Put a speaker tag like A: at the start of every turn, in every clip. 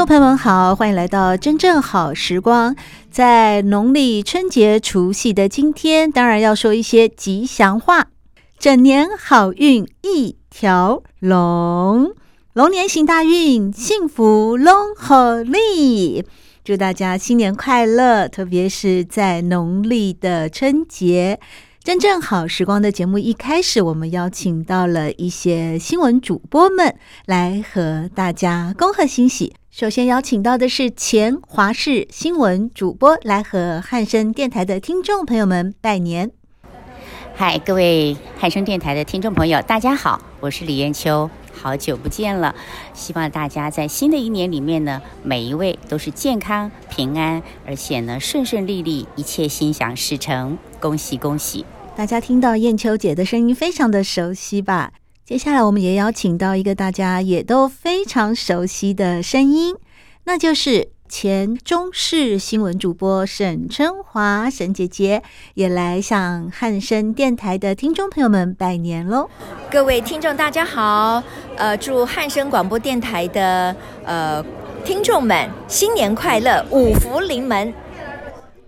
A: 众朋友们好，欢迎来到真正好时光。在农历春节除夕的今天，当然要说一些吉祥话。整年好运一条龙，龙年行大运，幸福拢好利。祝大家新年快乐！特别是在农历的春节。真正好时光的节目一开始，我们邀请到了一些新闻主播们来和大家恭贺新喜。首先邀请到的是前华视新闻主播，来和汉声电台的听众朋友们拜年。
B: 嗨，各位汉声电台的听众朋友，大家好，我是李艳秋，好久不见了。希望大家在新的一年里面呢，每一位都是健康平安，而且呢顺顺利利，一切心想事成。恭喜恭喜！
A: 大家听到艳秋姐的声音，非常的熟悉吧？接下来我们也邀请到一个大家也都非常熟悉的声音，那就是前中视新闻主播沈春华沈姐姐，也来向汉声电台的听众朋友们拜年喽！
C: 各位听众大家好，呃，祝汉声广播电台的呃听众们新年快乐，五福临门。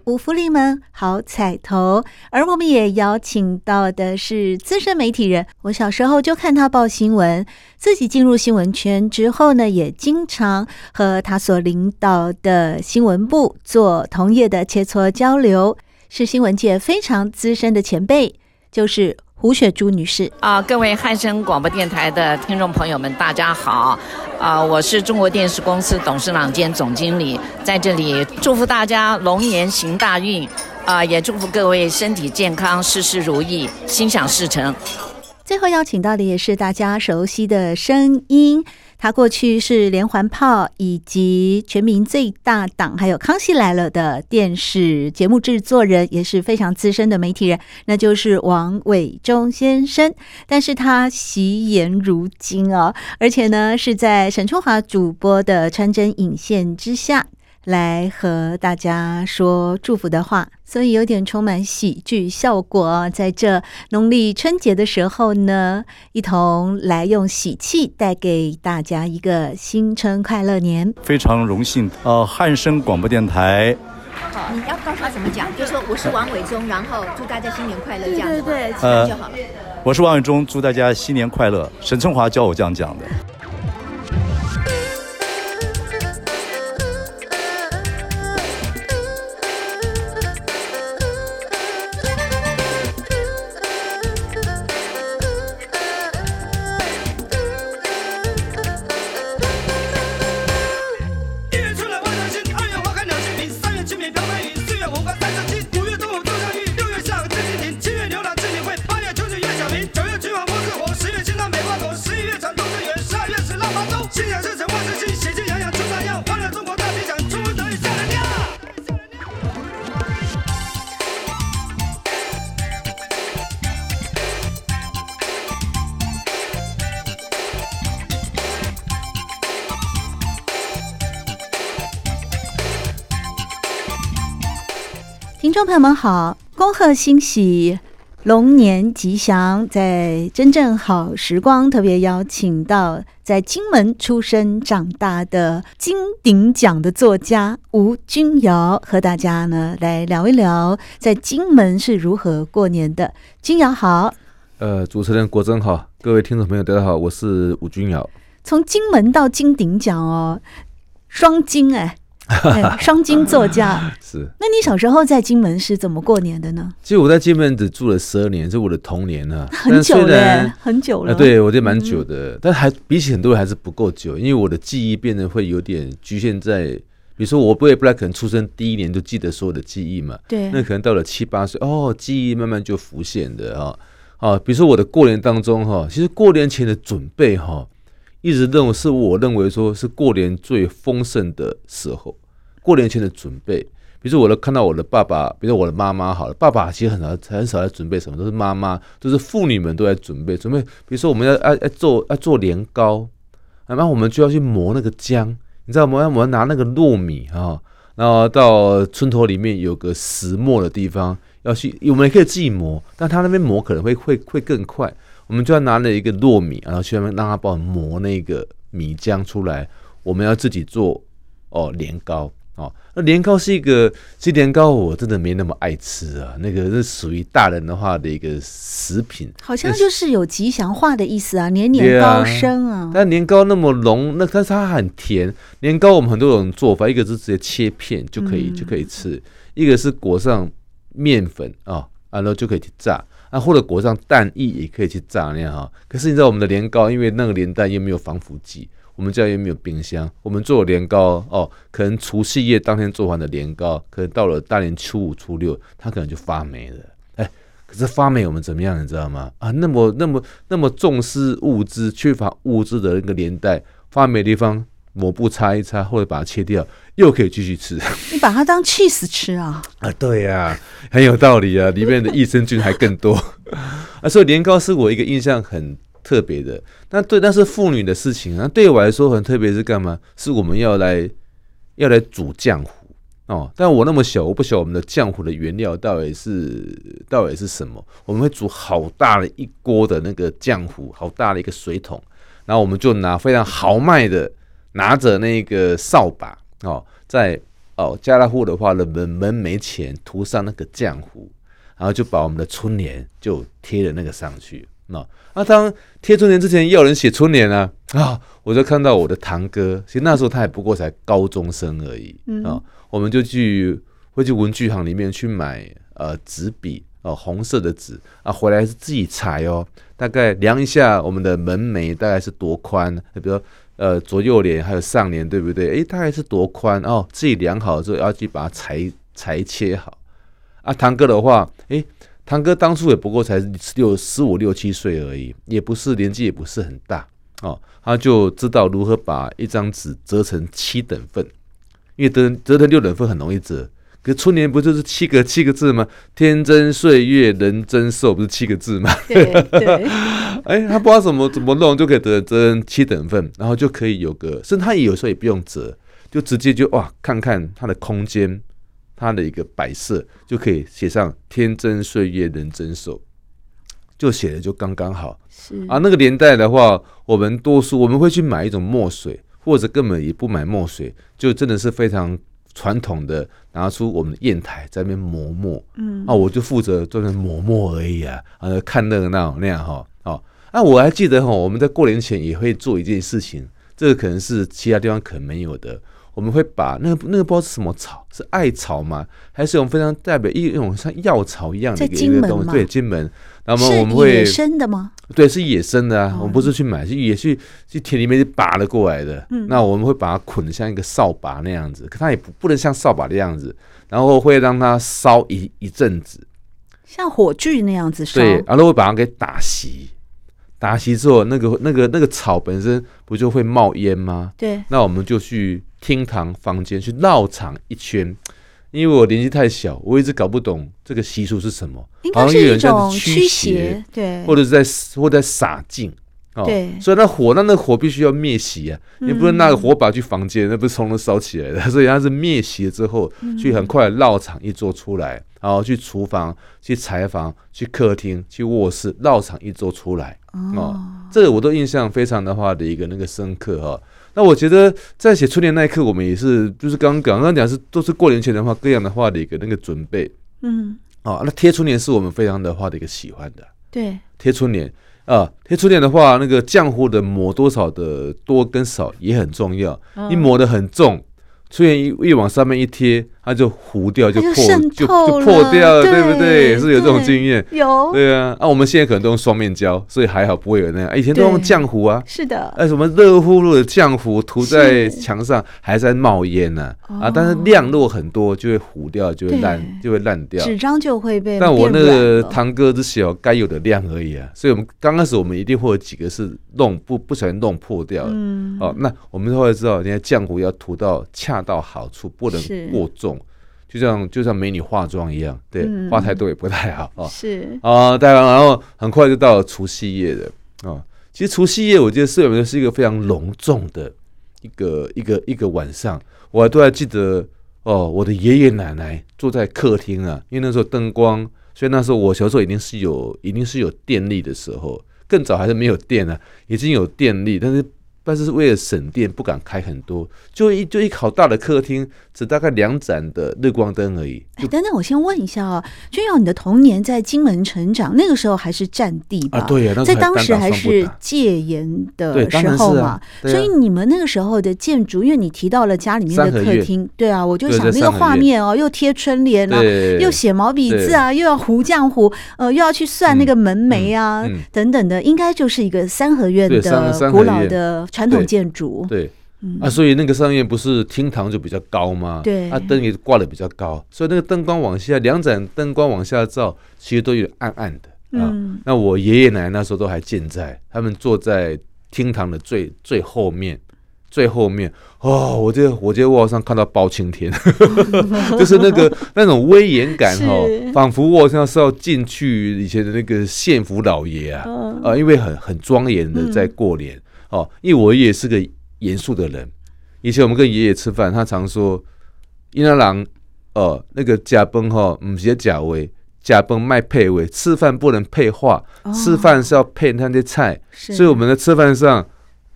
A: 五福临门，好彩头。而我们也邀请到的是资深媒体人。我小时候就看他报新闻，自己进入新闻圈之后呢，也经常和他所领导的新闻部做同业的切磋交流，是新闻界非常资深的前辈，就是。胡雪珠女士
D: 啊，各位汉声广播电台的听众朋友们，大家好！啊，我是中国电视公司董事长兼总经理，在这里祝福大家龙年行大运，啊，也祝福各位身体健康，事事如意，心想事成。
A: 最后邀请到的也是大家熟悉的声音。他过去是连环炮以及全民最大党，还有康熙来了的电视节目制作人，也是非常资深的媒体人，那就是王伟忠先生。但是他惜言如金哦，而且呢是在沈春华主播的穿针引线之下。来和大家说祝福的话，所以有点充满喜剧效果。在这农历春节的时候呢，一同来用喜气带给大家一个新春快乐年。
E: 非常荣幸，呃，汉声广播电台。
C: 好，你要告诉他怎么讲，就说我是王伟忠，然后祝大家新年快乐，这样
A: 对对对，
E: 呃，就好了。我是王伟忠，祝大家新年快乐。沈春华教我这样讲的。
A: 听众朋友们好，恭贺新喜，龙年吉祥！在真正好时光，特别邀请到在金门出生长大的金鼎奖的作家吴君尧，和大家呢来聊一聊在金门是如何过年的。君尧好，
F: 呃，主持人国珍好，各位听众朋友大家好，我是吴君尧。
A: 从金门到金鼎奖哦，双金哎。双金作家
F: 是，
A: 那你小时候在金门是怎么过年的呢？
F: 其实我在金门只住了十二年，是我的童年啊，
A: 很久了，很久了。
F: 对，我觉得蛮久的，但还比起很多人还是不够久，因为我的记忆变得会有点局限在，比如说我不会不太可能出生第一年就记得所有的记忆嘛，
A: 对，
F: 那可能到了七八岁，哦，记忆慢慢就浮现的啊。啊，比如说我的过年当中哈，其实过年前的准备哈，一直认为是我认为说是过年最丰盛的时候。过年前的准备，比如说我都看到我的爸爸，比如说我的妈妈好了，爸爸其实很少很少在准备什么，都是妈妈，都是妇女们都在准备准备。比如说我们要要要做要做年糕，然后我们就要去磨那个浆，你知道吗？我们拿那个糯米啊，然后到村头里面有个石磨的地方。要去，我们也可以自己磨，但他那边磨可能会会会更快。我们就要拿了一个糯米，然后去那边让他帮我们磨那个米浆出来。我们要自己做哦年糕。那年糕是一个，其实年糕我真的没那么爱吃啊。那个是属于大人的话的一个食品，
A: 好像就是有吉祥话的意思啊，年年高升啊。
F: 啊但年糕那么浓，那但是它很甜。年糕我们很多种做法，一个是直接切片就可以、嗯、就可以吃，一个是裹上。面粉啊，然后就可以去炸啊，或者裹上蛋液也可以去炸那样哈。可是你知道我们的年糕，因为那个年代又没有防腐剂，我们家又没有冰箱，我们做年糕哦，可能除夕夜当天做完的年糕，可能到了大年初五、初六，它可能就发霉了。哎，可是发霉我们怎么样，你知道吗？啊，那么那么那么重视物资、缺乏物资的那个年代，发霉的地方。抹布擦一擦，或者把它切掉，又可以继续吃。
A: 你把它当 cheese 吃啊？
F: 啊，对呀、啊，很有道理啊，里面的益生菌还更多啊。所以年糕是我一个印象很特别的。那对，那是妇女的事情啊。对我来说很特别是干嘛？是我们要来要来煮浆糊哦。但我那么小，我不晓得我们的浆糊的原料到底是到底是什么。我们会煮好大的一锅的那个浆糊，好大的一个水桶，然后我们就拿非常豪迈的。拿着那个扫把哦，在哦家乐福的话呢，门门楣前涂上那个浆糊，然后就把我们的春联就贴了那个上去。那啊，当贴春联之前，也有人写春联啊啊！我就看到我的堂哥，其实那时候他也不过才高中生而已啊。我们就去会去文具行里面去买呃纸笔哦，红色的纸啊，回来是自己裁哦，大概量一下我们的门楣大概是多宽，比如说。呃，左右联还有上联，对不对？诶，大概是多宽哦？自己量好之后，要去把它裁裁切好。啊，堂哥的话，诶，堂哥当初也不过才十六、十五六七岁而已，也不是年纪也不是很大哦，他就知道如何把一张纸折成七等份，因为折折成六等份很容易折。可春联不就是七个七个字吗？天真岁月人增寿，不是七个字吗？
A: 对对。
F: 哎、欸，他不知道怎么怎么弄，就可以折折成七等份，然后就可以有个，甚至他也有时候也不用折，就直接就哇，看看他的空间，它的一个摆设，就可以写上天真岁月人真寿，就写的就刚刚好。是啊，那个年代的话，我们多数我们会去买一种墨水，或者根本也不买墨水，就真的是非常。传统的拿出我们的砚台在那边磨墨，嗯，啊，我就负责专门磨墨而已啊，啊，看热闹那样哈，哦，啊，我还记得哈，我们在过年前也会做一件事情，这个可能是其他地方可能没有的，我们会把那个那个不知道是什么草，是艾草吗？还是一种非常代表一一种像药草一样的一个东西？对，金门。那么我们会
A: 野生的吗？
F: 对，是野生的啊。我们不是去买，是也去去田里面拔了过来的。嗯，那我们会把它捆得像一个扫把那样子，可它也不不能像扫把的样子。然后会让它烧一一阵子，
A: 像火炬那样子烧。
F: 对，然后会把它给打熄。打熄之后，那个那个那个草本身不就会冒烟吗？
A: 对。那
F: 我们就去厅堂房间去绕场一圈。因为我年纪太小，我一直搞不懂这个习俗是什么，
A: 好像有一种驱邪，对，
F: 或者是在或者在洒净，哦，对，所以那火，那那火必须要灭熄啊，你、嗯、不能拿个火把去房间，那不是从头烧起来的，所以它是灭熄了之后，去很快绕场一桌出来，然后去厨房、去柴房、去客厅、去卧室绕场一桌出来，哦，这个我都印象非常的话的一个那个深刻哈。那我觉得在写春联那一刻，我们也是，就是刚刚刚讲是都是过年前的话，各样的话的一个那个准备，嗯，啊，那贴春联是我们非常的话的一个喜欢的，
A: 对，
F: 贴春联。啊，贴春联的话，那个浆糊的抹多少的多跟少也很重要，你抹的很重，春联一一往上面一贴，它就糊掉，就破，
A: 就
F: 就就破掉了，对不对？是有这种经验，
A: 有，
F: 对啊。那我们现在可能都用双面胶，所以还好不会有那样。以前都用浆糊啊，
A: 是的。
F: 哎，什么热乎乎的浆糊涂在墙上，还在冒烟呢啊！但是量如果很多，就会糊掉，就会烂，就会烂掉，
A: 纸张就会被。
F: 但我那个堂哥只写该有的量而已啊，所以我们刚开始我们一定会有几个是弄不不小心弄破掉了。哦，那我们后来知道，人家浆糊要涂到恰到好处，不能过重。就像就像美女化妆一样，对，化太多也不太好啊。
A: 是
F: 啊，当然，然后很快就到了除夕夜的啊。其实除夕夜，我觉得社员是一个非常隆重的一个一个一个晚上，我还都还记得哦。我的爷爷奶奶坐在客厅啊，因为那时候灯光，所以那时候我小时候已经是有已经是有电力的时候，更早还是没有电啊，已经有电力，但是。但是为了省电，不敢开很多，就一就一好大的客厅，只大概两盏的日光灯而已。
A: 哎，等等，我先问一下啊，君耀，你的童年在金门成长，那个时候还是战地吧？
F: 啊，对呀，
A: 在当时还是戒严的时候嘛，所以你们那个时候的建筑，因为你提到了家里面的客厅，对啊，我就想那个画面哦，又贴春联啊，又写毛笔字啊，又要糊浆糊，呃，又要去算那个门楣啊等等的，应该就是一个三合院的古老的。传统建
F: 筑。对，啊，所以那个上面不是厅堂就比较高吗？
A: 对，
F: 啊，灯也挂的比较高，所以那个灯光往下，两盏灯光往下照，其实都有暗暗的啊。嗯、那我爷爷奶奶那时候都还健在，他们坐在厅堂的最最后面，最后面哦，我觉得我觉得我好像看到包青天，就是那个那种威严感哈，仿佛我好像是要进去以前的那个县府老爷啊，嗯、啊，因为很很庄严的在过年。嗯哦，因为我爷爷是个严肃的人。以前我们跟爷爷吃饭，他常说：“因那郎，哦，那个假崩哈，唔是假味，假崩卖配位，吃饭不能配话，哦、吃饭是要配那些菜。所以我们在吃饭上，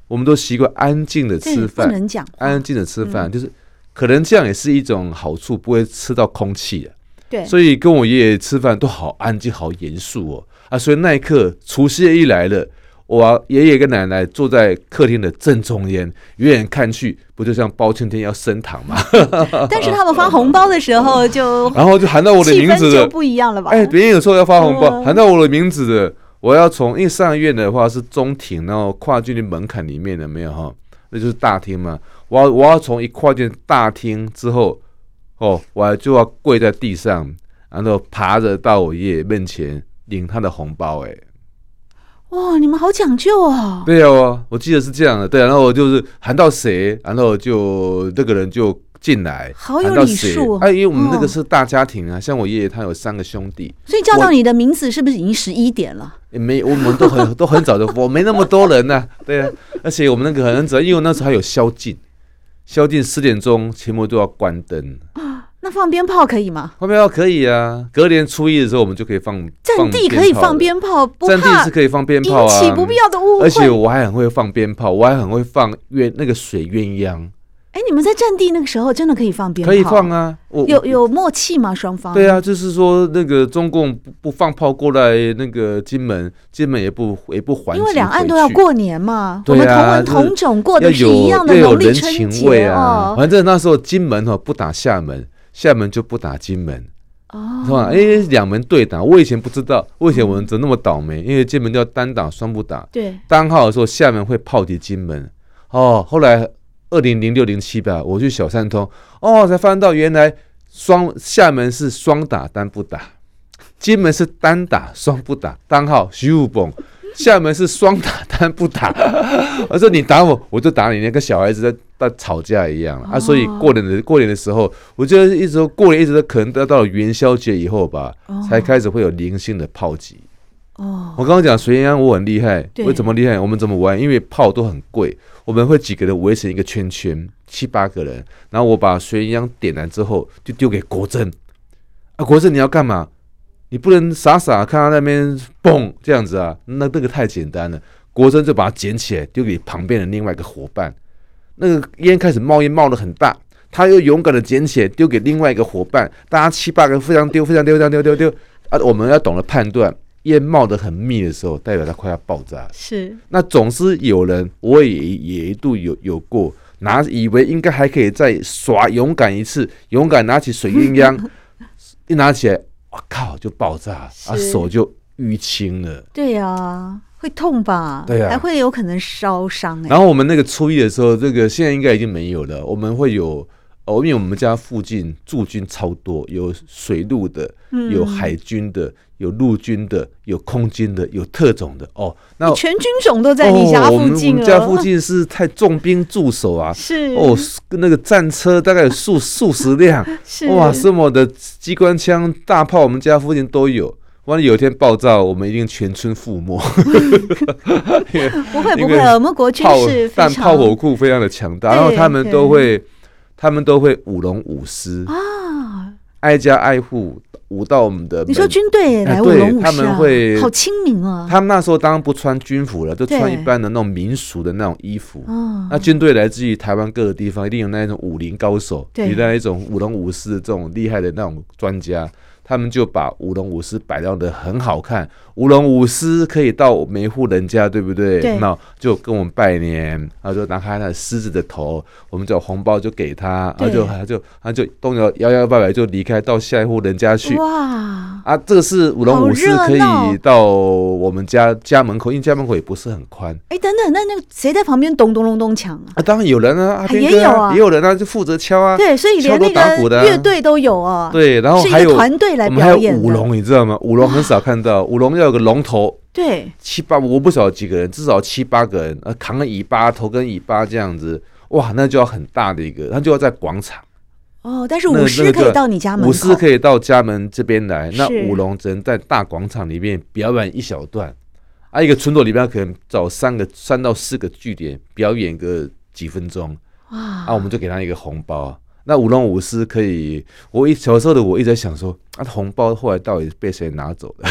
F: 我们都习惯安静的吃饭，不能讲，安静的吃饭，嗯、就是可能这样也是一种好处，不会吃到空气的。对，所以跟我爷爷吃饭都好安静，好严肃哦。啊，所以那一刻除夕夜一来了。我爷爷跟奶奶坐在客厅的正中间，远远看去，不就像包青天要升堂吗？
A: 但是他们发红包的时候就，
F: 然后就喊到我的名字的，
A: 就不一样了吧？
F: 哎，别人有时候要发红包，喊到我的名字的，我要从因为上院的话是中庭，然后跨进去门槛里面的没有哈，那就是大厅嘛。我要我要从一跨进大厅之后，哦，我还就要跪在地上，然后爬着到我爷爷面前领他的红包，哎。
A: 哇，你们好讲究哦！
F: 对啊，我记得是这样的。对，然后我就是喊到谁，然后就那个人就进来。
A: 好有礼数。
F: 哎，因为我们那个是大家庭啊，像我爷爷他有三个兄弟，
A: 所以叫到你的名字是不是已经十一点了？
F: 也没，我们都很 都很早的，我没那么多人呢。对啊，而且我们那个很早，因为那时候还有宵禁，宵禁十点钟全部都要关灯。
A: 那放鞭炮可以吗？
F: 放鞭炮可以啊，隔年初一的时候我们就可以放。
A: 战地可以放鞭炮，
F: 战地是可以放鞭炮啊，
A: 引起不必要的误会。
F: 而且我还很会放鞭炮，我还很会放鸳那个水鸳鸯。
A: 哎，你们在战地那个时候真的可以放鞭炮？
F: 可以放啊，
A: 有有默契吗？双方？
F: 对啊，就是说那个中共不不放炮过来，那个金门金门也不也不还。
A: 因为两岸都要过年嘛，我们同文同种过的是一样的农历春节啊。
F: 反正那时候金门哈不打厦门。厦门就不打金门，哦，是吧？哎，两门对打，我以前不知道，我以前我们怎么那么倒霉？因为金门叫单打双不打，对，单号的时候厦门会炮击金门，哦，后来二零零六零七吧，我去小三通，哦，才发现到原来双厦门是双打单不打，金门是单打双不打，单号徐武蹦。厦门是双打单不打，我说你打我，我就打你，那个小孩子在在吵架一样啊。所以过年的过年的时候，我觉得一直过年一直都可能要到了元宵节以后吧，才开始会有零星的炮击。哦，我刚刚讲水鸳鸯我很厉害，为什么厉害？我们怎么玩？因为炮都很贵，我们会几个人围成一个圈圈，七八个人，然后我把水鸳鸯点燃之后就丢给国珍。啊，国珍你要干嘛？你不能傻傻看他那边蹦这样子啊，那这个太简单了。国珍就把它捡起来丢给旁边的另外一个伙伴，那个烟开始冒烟冒得很大，他又勇敢的捡起来丢给另外一个伙伴，大家七八个非常丢非常丢非常丢丢丢啊！我们要懂得判断，烟冒得很密的时候，代表它快要爆炸。
A: 是，
F: 那总是有人，我也也一度有有过，拿以为应该还可以再耍勇敢一次，勇敢拿起水鸳鸯，一拿起来，我靠，就爆炸，啊，手就淤青了。
A: 对呀、啊，会痛吧？
F: 对呀、啊，
A: 还会有可能烧伤、欸。
F: 然后我们那个初一的时候，这个现在应该已经没有了。我们会有。哦，因为我们家附近驻军超多，有水陆的，有海军的，有陆军的，有空军的，有特种的。哦，那
A: 全军种都在你家附近、
F: 哦、我们家附近是太重兵驻守啊，
A: 是
F: 哦，那个战车大概有数数十辆，
A: 是
F: 哇，什么的机关枪、大炮，我们家附近都有。万一有一天爆炸，我们一定全村覆没。
A: 不会不会，我们国军是
F: 但炮火库非常的强大，然后他们都会。他们都会舞龙舞狮啊，挨家挨户舞到我们的。
A: 你说军队来舞龙舞狮、啊，他们会好亲民啊。
F: 他们那时候当然不穿军服了，就穿一般的那种民俗的那种衣服。那军队来自于台湾各个地方，一定有那一种武林高手，有那一种舞龙舞狮的这种厉害的那种专家。他们就把舞龙舞狮摆到的很好看，舞龙舞狮可以到每户人家，对不对？对。那就跟我们拜年，然后就拿开那狮子的头，我们就红包就给他，然后就他就他就东摇摇摇摆摆就离开到下一户人家去。哇！啊，这个是舞龙舞狮可以到我们家家门口，因为家门口也不是很宽。
A: 哎，等等，那那个谁在旁边咚咚咚咚抢啊？
F: 啊，当然有人啊，
A: 也有啊，
F: 也有人啊，就负责敲啊。
A: 对，所以连那个乐队都有啊。
F: 对，然后还有
A: 团队。
F: 我们还有舞龙，你知道吗？舞龙很少看到，舞龙要有个龙头，
A: 对，
F: 七八我不晓得几个人，至少七八个人，呃，扛个尾巴，头跟尾巴这样子，哇，那就要很大的一个，那就要在广场。
A: 哦，但是舞狮可以到你家门口，
F: 舞狮可以到家门这边来，那舞龙只能在大广场里面表演一小段，啊，一个村落里面可能找三个三到四个据点表演个几分钟，哇，啊，我们就给他一个红包。那舞龙舞狮可以，我一小时候的我一直在想说，啊，红包后来到底被谁拿走了？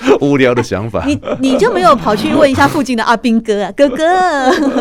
F: 无聊的想法。
A: 你你就没有跑去问一下附近的阿兵哥啊，哥哥，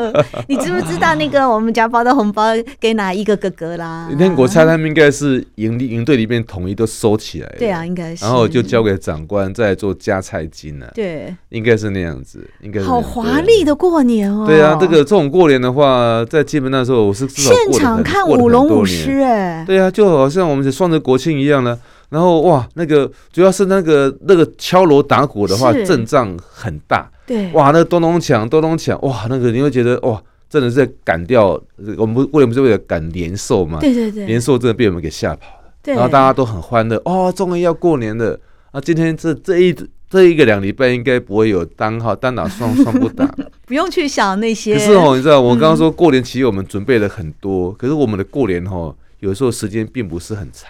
A: 你知不知道那个我们家包的红包给哪一个哥哥啦？
F: 那天我猜他们应该是营营队里面统一都收起来，
A: 对啊，应该是，
F: 然后就交给长官再做加菜金了，
A: 对，
F: 应该是那样子，应该是
A: 好华丽的过年哦。
F: 对啊，这个这种过年的话，在基本那时候我是
A: 现场看。舞龙舞狮，哎，
F: 对啊，就好像我们双着国庆一样呢。然后哇，那个主要是那个那个敲锣打鼓的话，阵仗很大。
A: 对，
F: 哇，那个咚咚锵，咚咚锵，哇，那个你会觉得哇，真的是在赶掉我们，为什么是为了赶年兽嘛？
A: 对对对，
F: 年兽真的被我们给吓跑了。然后大家都很欢乐，哦，终于要过年了。啊，今天这这一这一个两礼拜应该不会有单号单打双双不打，
A: 不用去想那些。
F: 可是哦，你知道我刚刚说过年其实我们准备了很多，嗯、可是我们的过年哈，有时候时间并不是很长。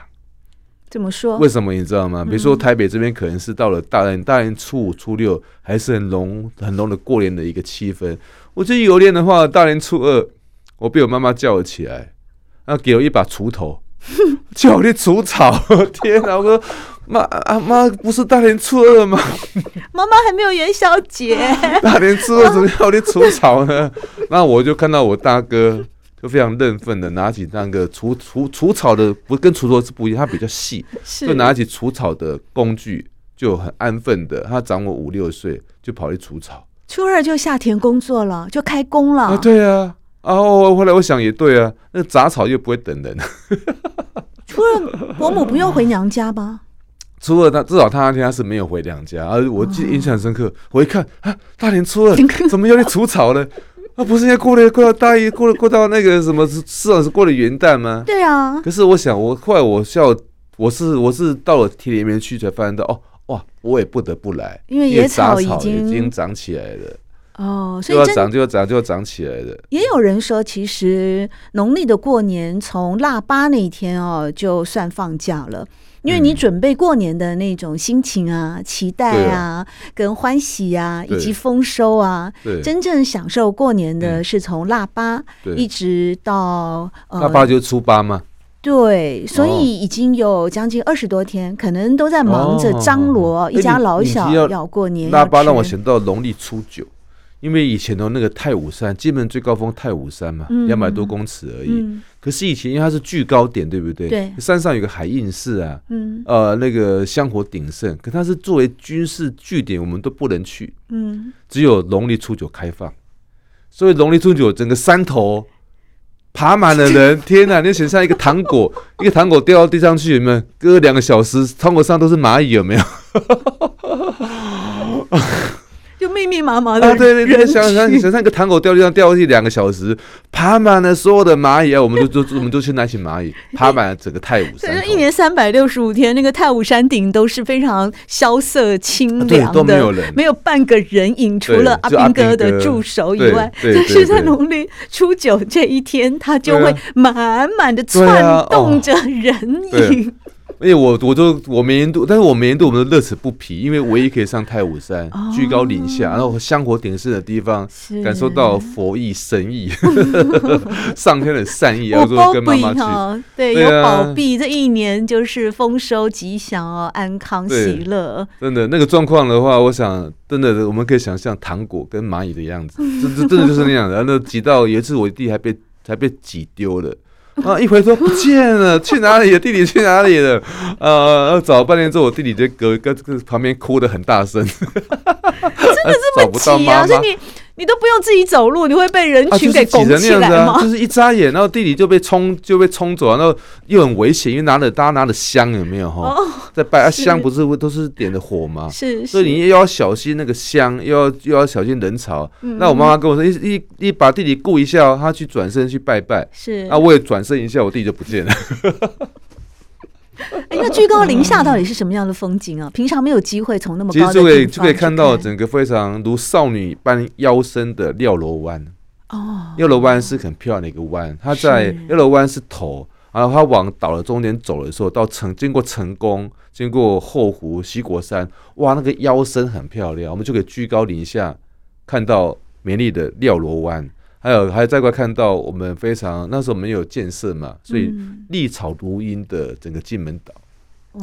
A: 怎么说？
F: 为什么你知道吗？比如说台北这边可能是到了大年大年初五初六，还是很浓很浓的过年的一个气氛。我记得有年的话，大年初二，我被我妈妈叫了起来，然后给我一把锄头，叫我去除草。天哪！我说。妈啊妈，不是大年初二吗？
A: 妈妈还没有元宵节。
F: 大年初二怎么要去除草呢？那我就看到我大哥就非常认份的拿起那个除除除草的，不跟除草是不一样，它比较细，就拿起除草的工具，就很安分的。他长我五六岁，就跑去除草。
A: 初二就下田工作了，就开工了。
F: 啊，对啊。啊，我后来我想也对啊，那杂草又不会等人。
A: 初二伯母不用回娘家吗？
F: 初二，他至少他那天他是没有回娘家，而我记得印象深刻。我一看啊，大年初二怎么又去除草呢？啊，不是应该过了过到大一，过了过到那个什么是啊，是过了元旦吗？
A: 对啊。
F: 可是我想，我后来我笑，我是我是到了田里面去才发现到，哦哇，我也不得不来，
A: 因为野草已
F: 经已经长起来了。
A: 哦，所以
F: 就要涨就要涨就要长起来的。
A: 也有人说，其实农历的过年从腊八那一天哦，就算放假了。因为你准备过年的那种心情啊、嗯、期待啊、啊跟欢喜啊，以及丰收啊，真正享受过年的是从腊八一直到
F: 腊八就初八嘛。
A: 对，所以已经有将近二十多天，可能都在忙着张罗一家老小要过年。
F: 腊八让我想到农历初九。因为以前的那个太武山，基本最高峰太武山嘛，两百、嗯、多公尺而已。嗯、可是以前因为它是巨高点，对不对？
A: 对。
F: 山上有个海印寺啊，嗯、呃，那个香火鼎盛，可它是作为军事据点，我们都不能去。嗯。只有农历初九开放，所以农历初九整个山头爬满了人，天哪！你想象一个糖果，一个糖果掉到地上去，有没有？隔两个小时，糖果上都是蚂蚁，有没有？
A: 就密密麻麻的
F: 啊，对对对，想想想象一个糖果掉地上掉下去两个小时，爬满了所有的蚂蚁啊，我们就 就我们就去拿起蚂蚁，爬满了整个太武山。
A: 一年三百六十五天，那个太武山顶都是非常萧瑟清凉的，
F: 都没有人，
A: 没有半个人影，除了阿兵哥的助手以外。但是在农历初九这一天，他就会满满的窜动着人影。
F: 因为我我都我每年度，但是我每年度我们都乐此不疲，因为唯一可以上太武山，哦、居高临下，然后香火鼎盛的地方，感受到佛意神意，上天的善意，要说跟妈妈去，
A: 对，有保庇，这一年就是丰收吉祥哦，安康喜乐。
F: 真的那个状况的话，我想真的我们可以想象糖果跟蚂蚁的样子，真真真的就是那样的。然后挤到有一次我弟还被还被挤丢了。啊！一回头不见了，去哪里了？弟弟去哪里了？呃，找了半天之后，我弟弟就隔跟旁边哭的很大声，
A: 真的这么急啊？所以你。你都不用自己走路，你会被人群给拱起来吗？
F: 啊就是、就是一眨眼，然后弟弟就被冲就被冲走，然后又很危险，因为拿着大家拿着香有没有哈？哦、在拜啊香不是都是点的火吗？
A: 是，
F: 所以你又要小心那个香，又要又要小心人潮。嗯、那我妈妈跟我说，一一一把弟弟顾一下，他去转身去拜拜。
A: 是，
F: 啊，我也转身一下，我弟弟就不见了。
A: 哎，那居高临下到底是什么样的风景啊？平常没有机会从那么高
F: 其实就可以就可以看到整个非常如少女般腰身的廖罗湾
A: 哦。
F: 廖罗湾是很漂亮的一个湾，它在廖罗湾是头，然后它往岛的中间走的时候，到成经过成功，经过后湖、西国山，哇，那个腰身很漂亮，我们就可以居高临下看到美丽的廖罗湾。还有，还再过来看到我们非常那时候没有建设嘛，所以绿草如茵的整个金门岛，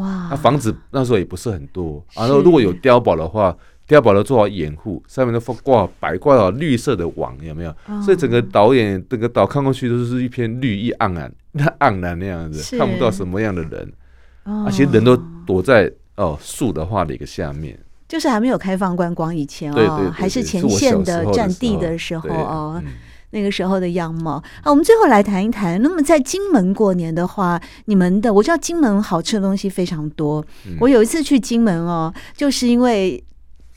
A: 哇，
F: 那房子那时候也不是很多，然后如果有碉堡的话，碉堡都做好掩护，上面都挂摆挂了绿色的网，有没有？所以整个导演整个岛看过去都是一片绿意盎然，那 盎然那样子，看不到什么样的人，而且人都躲在哦树的话的一个下面。
A: 就是还没有开放观光以前哦，还是前线的战地的时候哦。那个时候的样貌啊，我们最后来谈一谈。那么在金门过年的话，你们的我知道金门好吃的东西非常多。嗯、我有一次去金门哦，就是因为。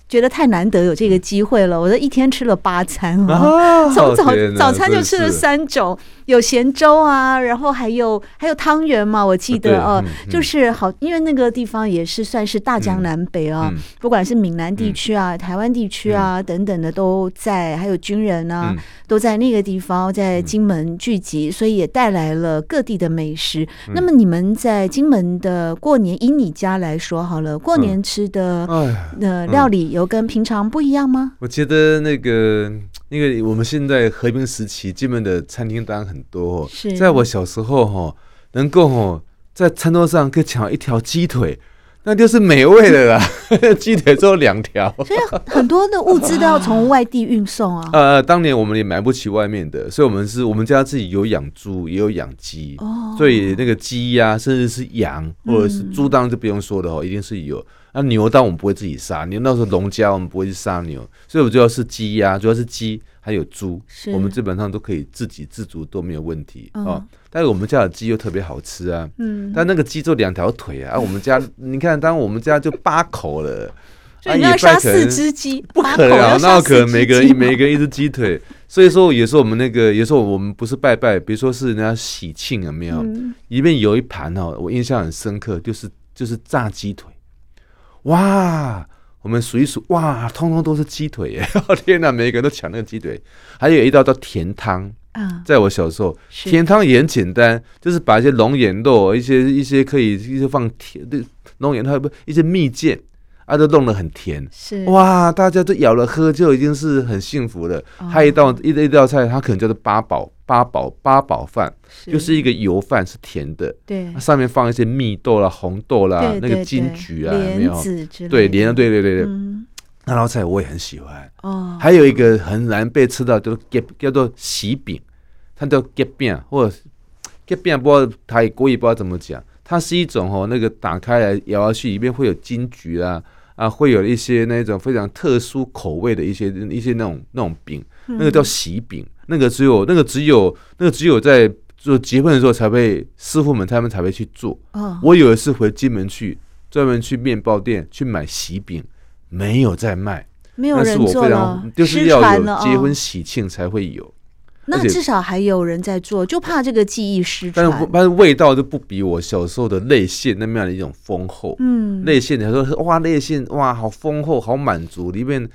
A: 觉得太难得有这个机会了，我都一天吃了八餐哦，从早早餐就吃了三种，有咸粥啊，然后还有还有汤圆嘛，我记得哦，就是好，因为那个地方也是算是大江南北啊，不管是闽南地区啊、台湾地区啊等等的都在，还有军人啊都在那个地方在金门聚集，所以也带来了各地的美食。那么你们在金门的过年，以你家来说好了，过年吃的呃料理有。跟平常不一样吗？
F: 我觉得那个，因为我们现在和平时期，基本的餐厅当然很多。
A: 是，
F: 在我小时候哈，能够哈在餐桌上可以抢一条鸡腿，那就是美味的啦。鸡腿只有两条，
A: 所以很多的物资都要从外地运送啊。
F: 呃，当年我们也买不起外面的，所以我们是我们家自己有养猪，也有养鸡。哦，所以那个鸡呀，甚至是羊或者是猪，当然就不用说了哦，一定是有。那、啊、牛当然我们不会自己杀，牛那时候农家我们不会去杀牛，所以我主要是鸡呀，主要是鸡还有猪，我们基本上都可以自给自足都没有问题啊、嗯哦。但是我们家的鸡又特别好吃啊，嗯，但那个鸡就两条腿啊，啊我们家 你看，当我们家就八口了，
A: 所以你要杀四只鸡，
F: 不可能啊，那可能每个人每个人一只鸡腿，所以说有时候我们那个有时候我们不是拜拜，比如说是人家喜庆有没有？嗯、里面有一盘哦，我印象很深刻，就是就是炸鸡腿。哇，我们数一数，哇，通通都是鸡腿耶！天哪，每个人都抢那个鸡腿。还有一道叫甜汤啊，在我小时候，甜汤也很简单，就是把一些龙眼肉，一些一些可以一些放甜的龙眼，它不一些蜜饯。啊，都弄得很甜，
A: 是。
F: 哇，大家都咬了喝就已经是很幸福了。哦、还有一道一一道菜，它可能叫做八宝八宝八宝饭，就是一个油饭是甜的，
A: 对，
F: 上面放一些蜜豆啦、红豆啦、对对对。那个金桔啊，有没有？对，莲对对对对，嗯、那道菜我也很喜欢。哦，还有一个很难被吃到，叫叫叫做喜饼，它叫吉饼或者吉饼，不知道台国语不知道怎么讲。它是一种哦，那个打开来咬下去，里面会有金桔啊。啊，会有一些那种非常特殊口味的一些一些那种那种饼，那个叫喜饼，那个只有那个只有那个只有在做结婚的时候才会师傅们他们才会去做。我有一次回金门去，专门去面包店去买喜饼，没有在卖，
A: 没有人做了，
F: 就是要有结婚喜庆才会有。
A: 那至少还有人在做，就怕这个记忆失传。
F: 但是，但是味道就不比我小时候的泪馅那么样的一种丰厚。嗯，泪馅，你说哇，泪馅哇，好丰厚，好满足。里面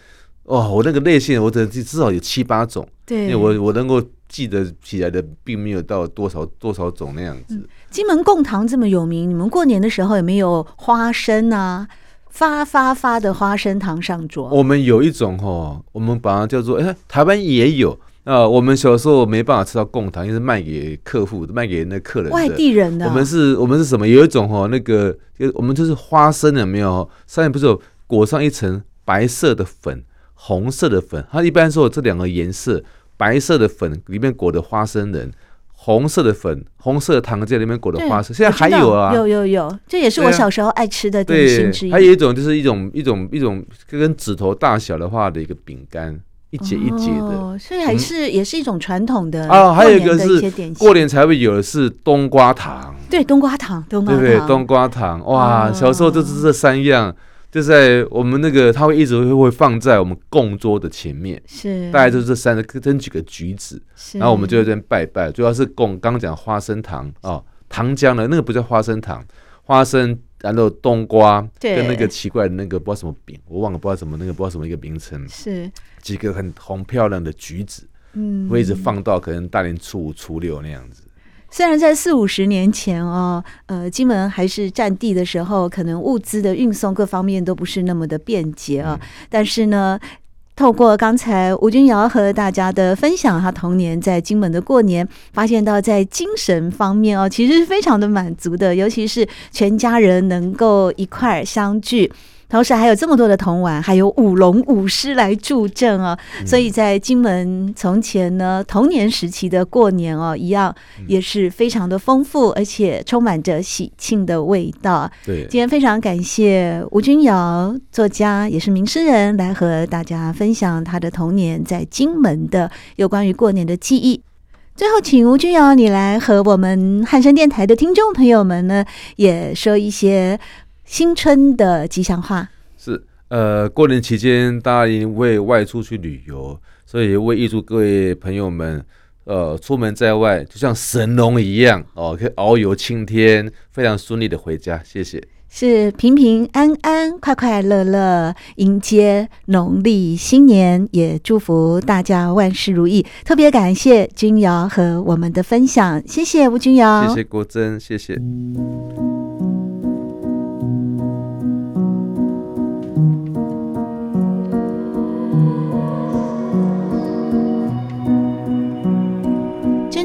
F: 哦，我那个泪馅，我得至少有七八种。对，因为我我能够记得起来的，并没有到多少多少种那样子。嗯、
A: 金门贡糖这么有名，你们过年的时候有没有花生啊？发发发的花生糖上桌？
F: 我们有一种哦，我们把它叫做哎，台湾也有。啊，我们小时候没办法吃到贡糖，因为是卖给客户、卖给那客人的。
A: 外地人的。
F: 我们是，我们是什么？有一种哦，那个，我们就是花生有没有？上面不是有裹上一层白色的粉、红色的粉？它一般说这两个颜色，白色的粉里面裹的花生仁，红色的粉、红色的糖在里面裹的花生。现在还有啊，
A: 有有有，这也是我小时候爱吃的点心之一。
F: 还有一种就是一种一种一种跟指头大小的话的一个饼干。一节一节的，
A: 哦，所以还是也是一种传统的
F: 啊。还有一个是过年才会有的是冬瓜糖，
A: 对，冬瓜糖，冬瓜糖，
F: 对对，冬瓜糖，哇，小时候就是这三样，就在我们那个，他会一直会会放在我们供桌的前面，是，大概就是这三个，跟几个橘子，然后我们就在这边拜拜，主要是供刚刚讲花生糖哦，糖浆的那个不叫花生糖，花生。然后冬瓜跟那个奇怪的那个不知道什么饼，我忘了不知道什么那个不知道什么一个名称。是几个很红漂亮的橘子，嗯，会一直放到可能大年初五、初六那样子。
A: 虽然在四五十年前哦，呃，金门还是占地的时候，可能物资的运送各方面都不是那么的便捷啊，嗯、但是呢。透过刚才吴君瑶和大家的分享，他童年在金门的过年，发现到在精神方面哦，其实是非常的满足的，尤其是全家人能够一块儿相聚。同时还有这么多的童玩，还有舞龙舞狮来助阵啊，所以在金门从前呢，童年时期的过年哦，一样也是非常的丰富，而且充满着喜庆的味道。对，今天非常感谢吴君瑶作家，也是名诗人，来和大家分享他的童年在金门的有关于过年的记忆。最后，请吴君瑶你来和我们汉声电台的听众朋友们呢，也说一些。新春的吉祥话
F: 是，呃，过年期间大家因为外出去旅游，所以为预祝各位朋友们，呃，出门在外就像神龙一样哦，可以遨游青天，非常顺利的回家。谢谢。
A: 是平平安安、快快乐乐迎接农历新年，也祝福大家万事如意。特别感谢君瑶和我们的分享，谢谢吴君瑶，
F: 谢谢国珍，谢
A: 谢。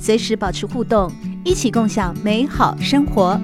A: 随时保持互动，一起共享美好生活。